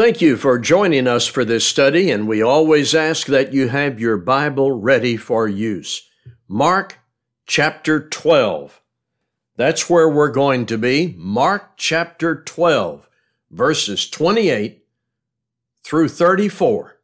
Thank you for joining us for this study, and we always ask that you have your Bible ready for use. Mark chapter 12. That's where we're going to be. Mark chapter 12, verses 28 through 34.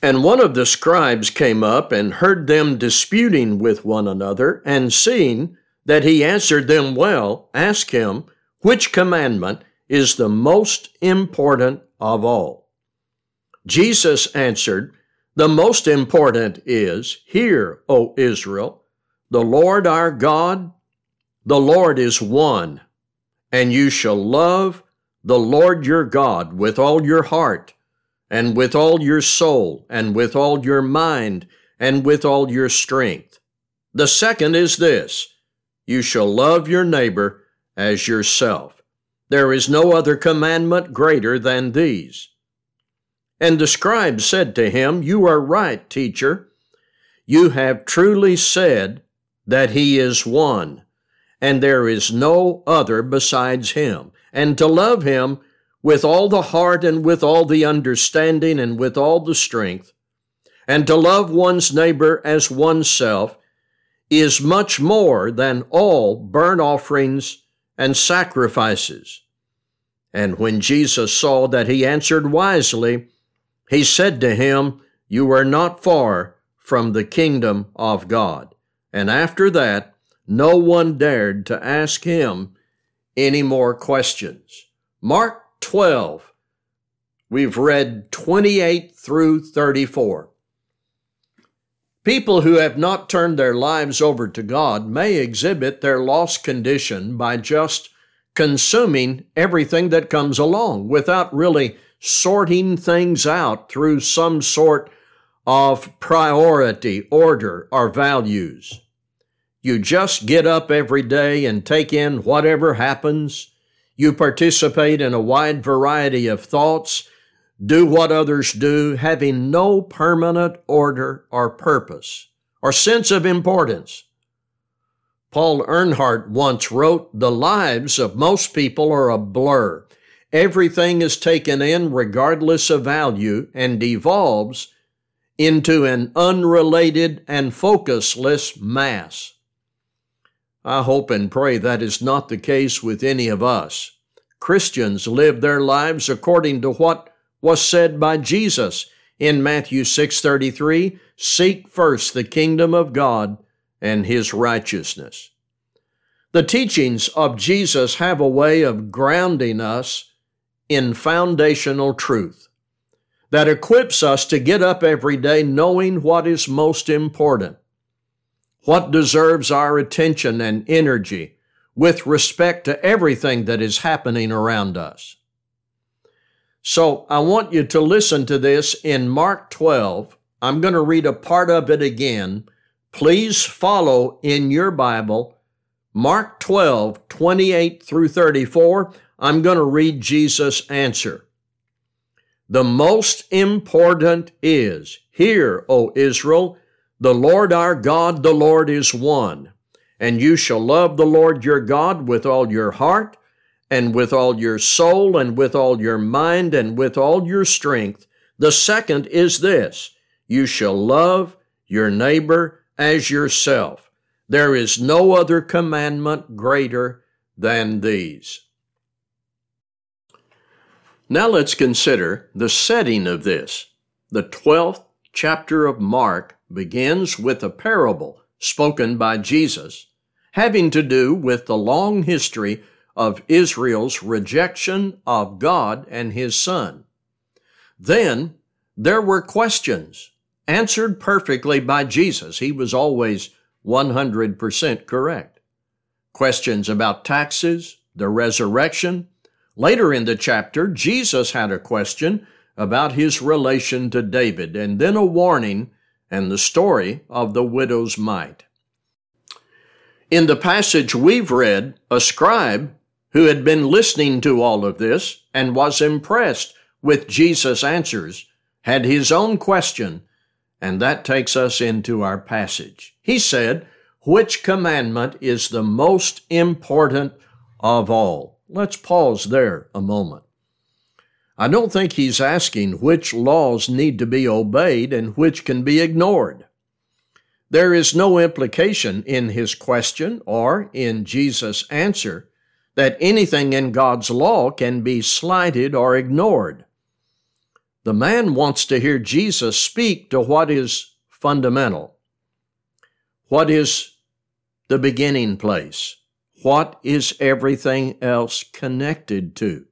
And one of the scribes came up and heard them disputing with one another, and seeing that he answered them well, asked him, Which commandment is the most important of all? Jesus answered, The most important is, Hear, O Israel, the Lord our God, the Lord is one, and you shall love the Lord your God with all your heart and with all your soul, and with all your mind, and with all your strength. The second is this you shall love your neighbor as yourself. There is no other commandment greater than these. And the scribe said to him, You are right, teacher. You have truly said that he is one, and there is no other besides him, and to love him with all the heart and with all the understanding and with all the strength, and to love one's neighbor as oneself is much more than all burnt offerings and sacrifices. And when Jesus saw that he answered wisely, he said to him, You are not far from the kingdom of God. And after that, no one dared to ask him any more questions. Mark 12. We've read 28 through 34. People who have not turned their lives over to God may exhibit their lost condition by just consuming everything that comes along without really sorting things out through some sort of priority, order, or values. You just get up every day and take in whatever happens you participate in a wide variety of thoughts, do what others do, having no permanent order or purpose or sense of importance. Paul Earnhart once wrote, The lives of most people are a blur. Everything is taken in regardless of value and devolves into an unrelated and focusless mass. I hope and pray that is not the case with any of us. Christians live their lives according to what was said by Jesus in Matthew 6:33, "Seek first the kingdom of God and his righteousness." The teachings of Jesus have a way of grounding us in foundational truth that equips us to get up every day knowing what is most important what deserves our attention and energy with respect to everything that is happening around us. So I want you to listen to this in Mark 12. I'm going to read a part of it again. Please follow in your Bible Mark 12, 28 through 34. I'm going to read Jesus' answer. The most important is, Hear, O Israel, the Lord our God, the Lord is one. And you shall love the Lord your God with all your heart, and with all your soul, and with all your mind, and with all your strength. The second is this you shall love your neighbor as yourself. There is no other commandment greater than these. Now let's consider the setting of this. The 12th chapter of Mark begins with a parable spoken by Jesus having to do with the long history of Israel's rejection of God and His Son. Then there were questions answered perfectly by Jesus. He was always 100% correct. Questions about taxes, the resurrection. Later in the chapter, Jesus had a question about his relation to David, and then a warning and the story of the widow's mite. In the passage we've read, a scribe who had been listening to all of this and was impressed with Jesus' answers had his own question, and that takes us into our passage. He said, Which commandment is the most important of all? Let's pause there a moment. I don't think he's asking which laws need to be obeyed and which can be ignored. There is no implication in his question or in Jesus' answer that anything in God's law can be slighted or ignored. The man wants to hear Jesus speak to what is fundamental. What is the beginning place? What is everything else connected to?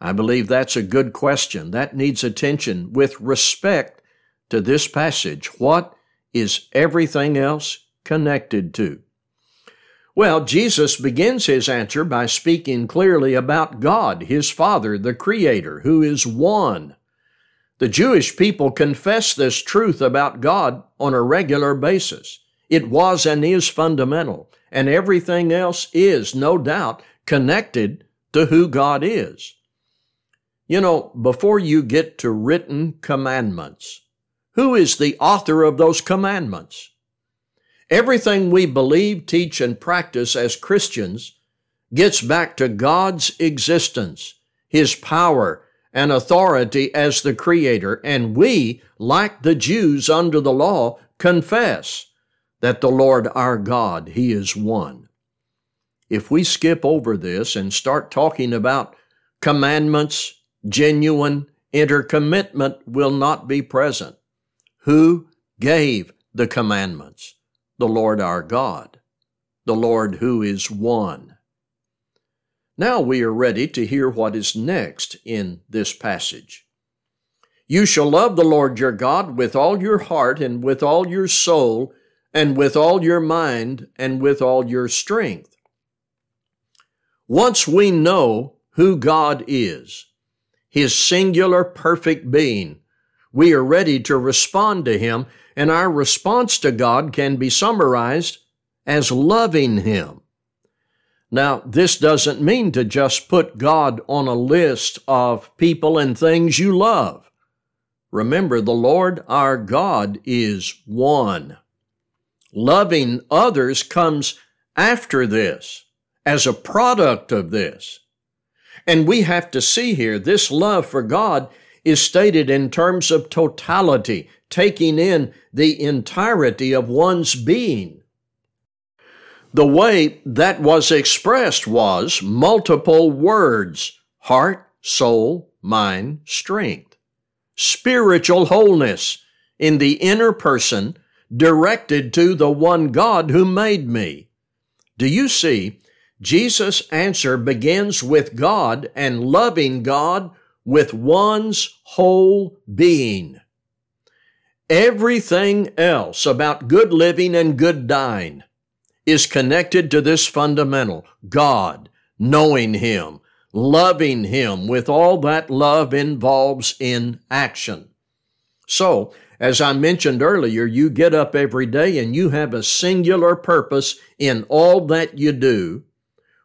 I believe that's a good question. That needs attention with respect to this passage. What is everything else connected to? Well, Jesus begins his answer by speaking clearly about God, his Father, the Creator, who is one. The Jewish people confess this truth about God on a regular basis. It was and is fundamental, and everything else is, no doubt, connected to who God is. You know, before you get to written commandments, who is the author of those commandments? Everything we believe, teach, and practice as Christians gets back to God's existence, His power, and authority as the Creator, and we, like the Jews under the law, confess that the Lord our God, He is one. If we skip over this and start talking about commandments, genuine intercommitment will not be present. Who gave the commandments? The Lord our God, the Lord who is one. Now we are ready to hear what is next in this passage. You shall love the Lord your God with all your heart and with all your soul and with all your mind and with all your strength. Once we know who God is, His singular perfect being, we are ready to respond to Him, and our response to God can be summarized as loving Him. Now, this doesn't mean to just put God on a list of people and things you love. Remember, the Lord our God is one. Loving others comes after this, as a product of this. And we have to see here this love for God is stated in terms of totality, taking in the entirety of one's being. The way that was expressed was multiple words heart, soul, mind, strength. Spiritual wholeness in the inner person directed to the one God who made me. Do you see? Jesus' answer begins with God and loving God with one's whole being. Everything else about good living and good dying is connected to this fundamental God, knowing Him, loving Him with all that love involves in action. So, as I mentioned earlier, you get up every day and you have a singular purpose in all that you do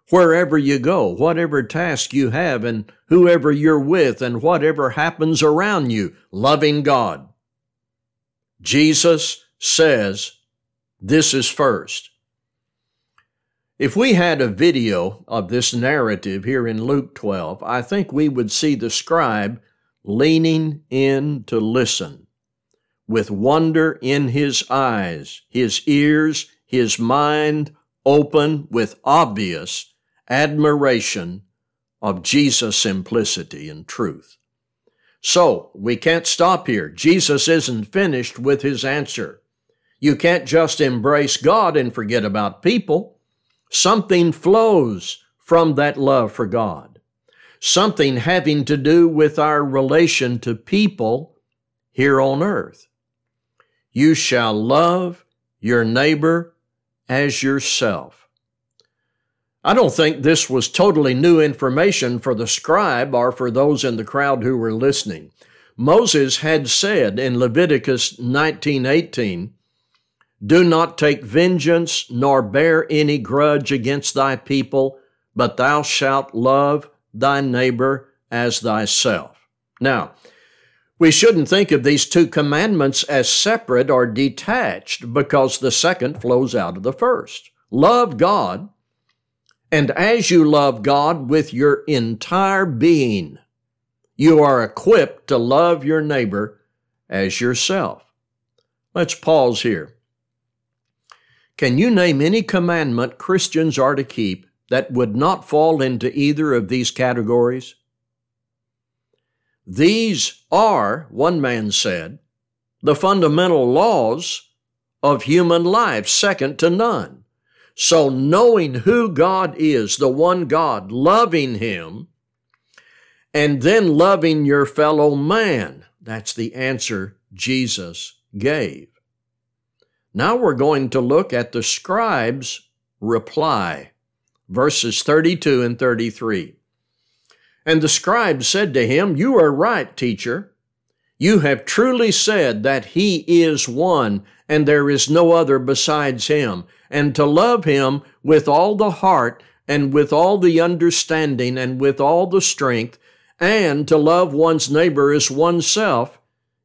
wherever you go, whatever task you have, and whoever you're with, and whatever happens around you, loving God. Jesus says this is first. If we had a video of this narrative here in Luke 12, I think we would see the scribe leaning in to listen with wonder in his eyes, his ears, his mind open with obvious admiration of Jesus' simplicity and truth. So, we can't stop here. Jesus isn't finished with his answer. You can't just embrace God and forget about people. Something flows from that love for God. Something having to do with our relation to people here on earth. You shall love your neighbor as yourself. I don't think this was totally new information for the scribe or for those in the crowd who were listening. Moses had said in Leviticus 19:18, "Do not take vengeance nor bear any grudge against thy people, but thou shalt love thy neighbor as thyself." Now, we shouldn't think of these two commandments as separate or detached because the second flows out of the first. Love God and as you love God with your entire being, you are equipped to love your neighbor as yourself. Let's pause here. Can you name any commandment Christians are to keep that would not fall into either of these categories? These are, one man said, the fundamental laws of human life, second to none. So, knowing who God is, the one God, loving Him, and then loving your fellow man, that's the answer Jesus gave. Now we're going to look at the scribe's reply, verses 32 and 33. And the scribe said to him, You are right, teacher. You have truly said that he is one, and there is no other besides him, and to love him with all the heart, and with all the understanding, and with all the strength, and to love one's neighbor as oneself,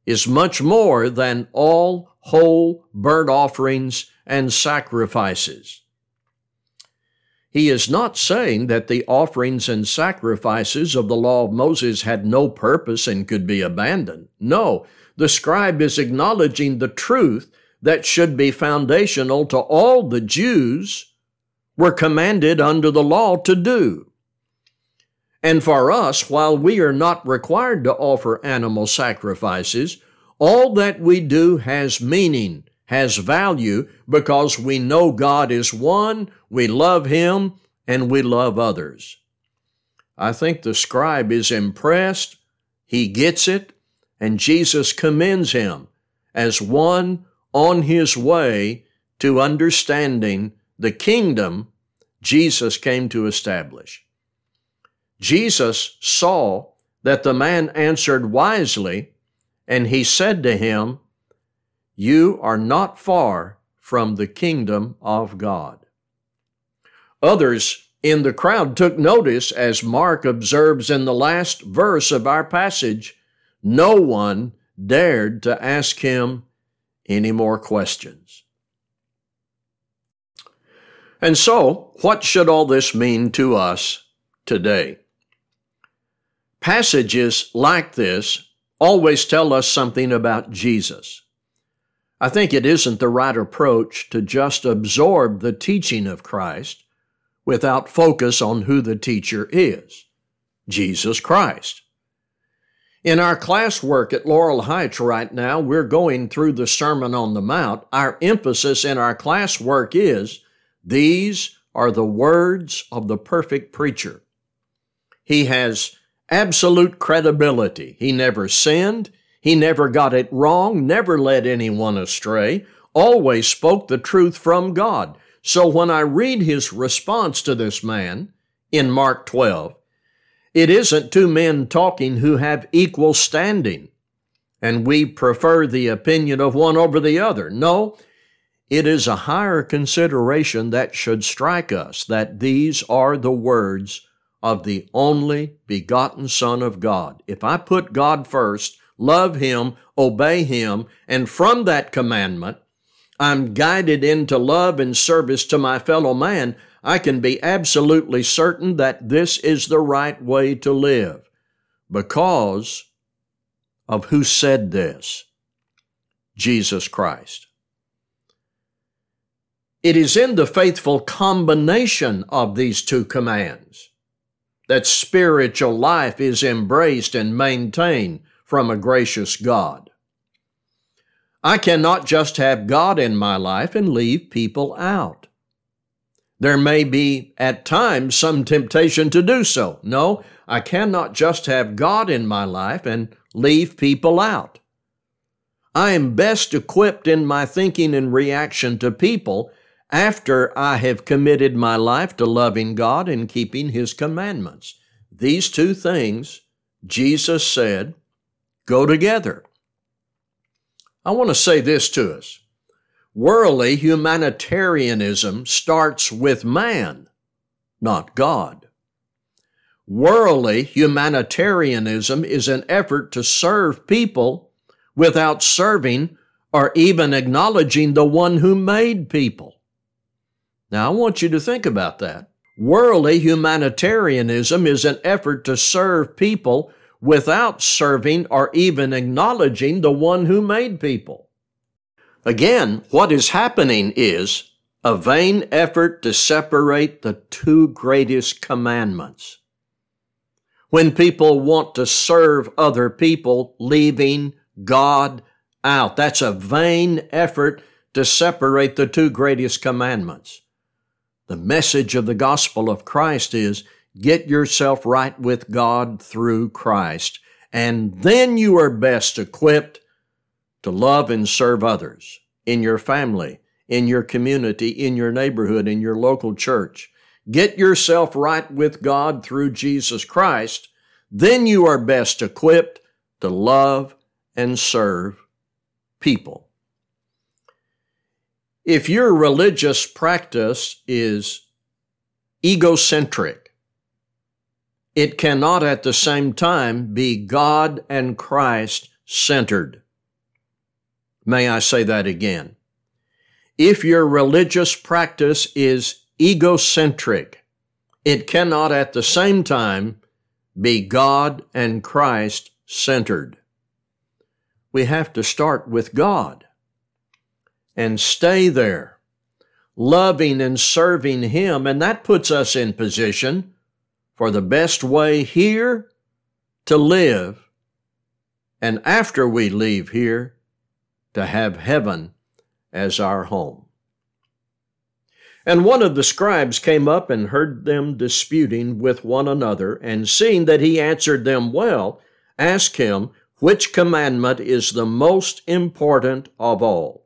is much more than all whole burnt offerings and sacrifices. He is not saying that the offerings and sacrifices of the law of Moses had no purpose and could be abandoned. No, the scribe is acknowledging the truth that should be foundational to all the Jews were commanded under the law to do. And for us, while we are not required to offer animal sacrifices, all that we do has meaning, has value, because we know God is one, we love Him, and we love others. I think the scribe is impressed, he gets it, and Jesus commends him as one on his way to understanding the kingdom Jesus came to establish. Jesus saw that the man answered wisely and he said to him, You are not far from the kingdom of God. Others in the crowd took notice, as Mark observes in the last verse of our passage, no one dared to ask him any more questions. And so, what should all this mean to us today? Passages like this always tell us something about Jesus. I think it isn't the right approach to just absorb the teaching of Christ without focus on who the teacher is Jesus Christ. In our classwork at Laurel Heights right now, we're going through the Sermon on the Mount. Our emphasis in our classwork is these are the words of the perfect preacher. He has absolute credibility. He never sinned. He never got it wrong, never led anyone astray, always spoke the truth from God. So when I read his response to this man in Mark 12, it isn't two men talking who have equal standing, and we prefer the opinion of one over the other. No, it is a higher consideration that should strike us that these are the words of the only begotten Son of God. If I put God first, love Him, obey Him, and from that commandment, I'm guided into love and service to my fellow man, I can be absolutely certain that this is the right way to live because of who said this Jesus Christ. It is in the faithful combination of these two commands that spiritual life is embraced and maintained from a gracious God. I cannot just have God in my life and leave people out. There may be at times some temptation to do so. No, I cannot just have God in my life and leave people out. I am best equipped in my thinking and reaction to people after I have committed my life to loving God and keeping His commandments. These two things, Jesus said, go together. I want to say this to us. Worldly humanitarianism starts with man, not God. Worldly humanitarianism is an effort to serve people without serving or even acknowledging the one who made people. Now, I want you to think about that. Worldly humanitarianism is an effort to serve people without serving or even acknowledging the one who made people. Again, what is happening is a vain effort to separate the two greatest commandments. When people want to serve other people, leaving God out, that's a vain effort to separate the two greatest commandments. The message of the gospel of Christ is get yourself right with God through Christ, and then you are best equipped to love and serve others in your family, in your community, in your neighborhood, in your local church. Get yourself right with God through Jesus Christ, then you are best equipped to love and serve people. If your religious practice is egocentric, it cannot at the same time be God and Christ centered. May I say that again? If your religious practice is egocentric, it cannot at the same time be God and Christ centered. We have to start with God and stay there, loving and serving Him. And that puts us in position for the best way here to live, and after we leave here, to have heaven as our home. And one of the scribes came up and heard them disputing with one another, and seeing that he answered them well, asked him, Which commandment is the most important of all?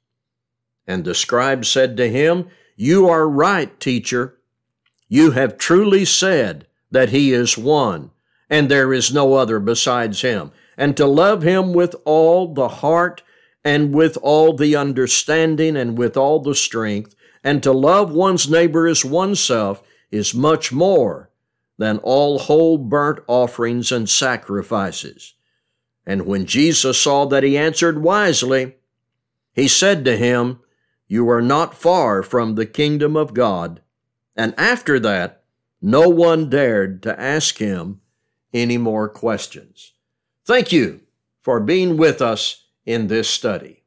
And the scribe said to him, You are right, teacher. You have truly said that he is one, and there is no other besides him, and to love him with all the heart, and with all the understanding, and with all the strength, and to love one's neighbor as oneself is much more than all whole burnt offerings and sacrifices. And when Jesus saw that he answered wisely, he said to him, you are not far from the kingdom of God. And after that, no one dared to ask him any more questions. Thank you for being with us in this study.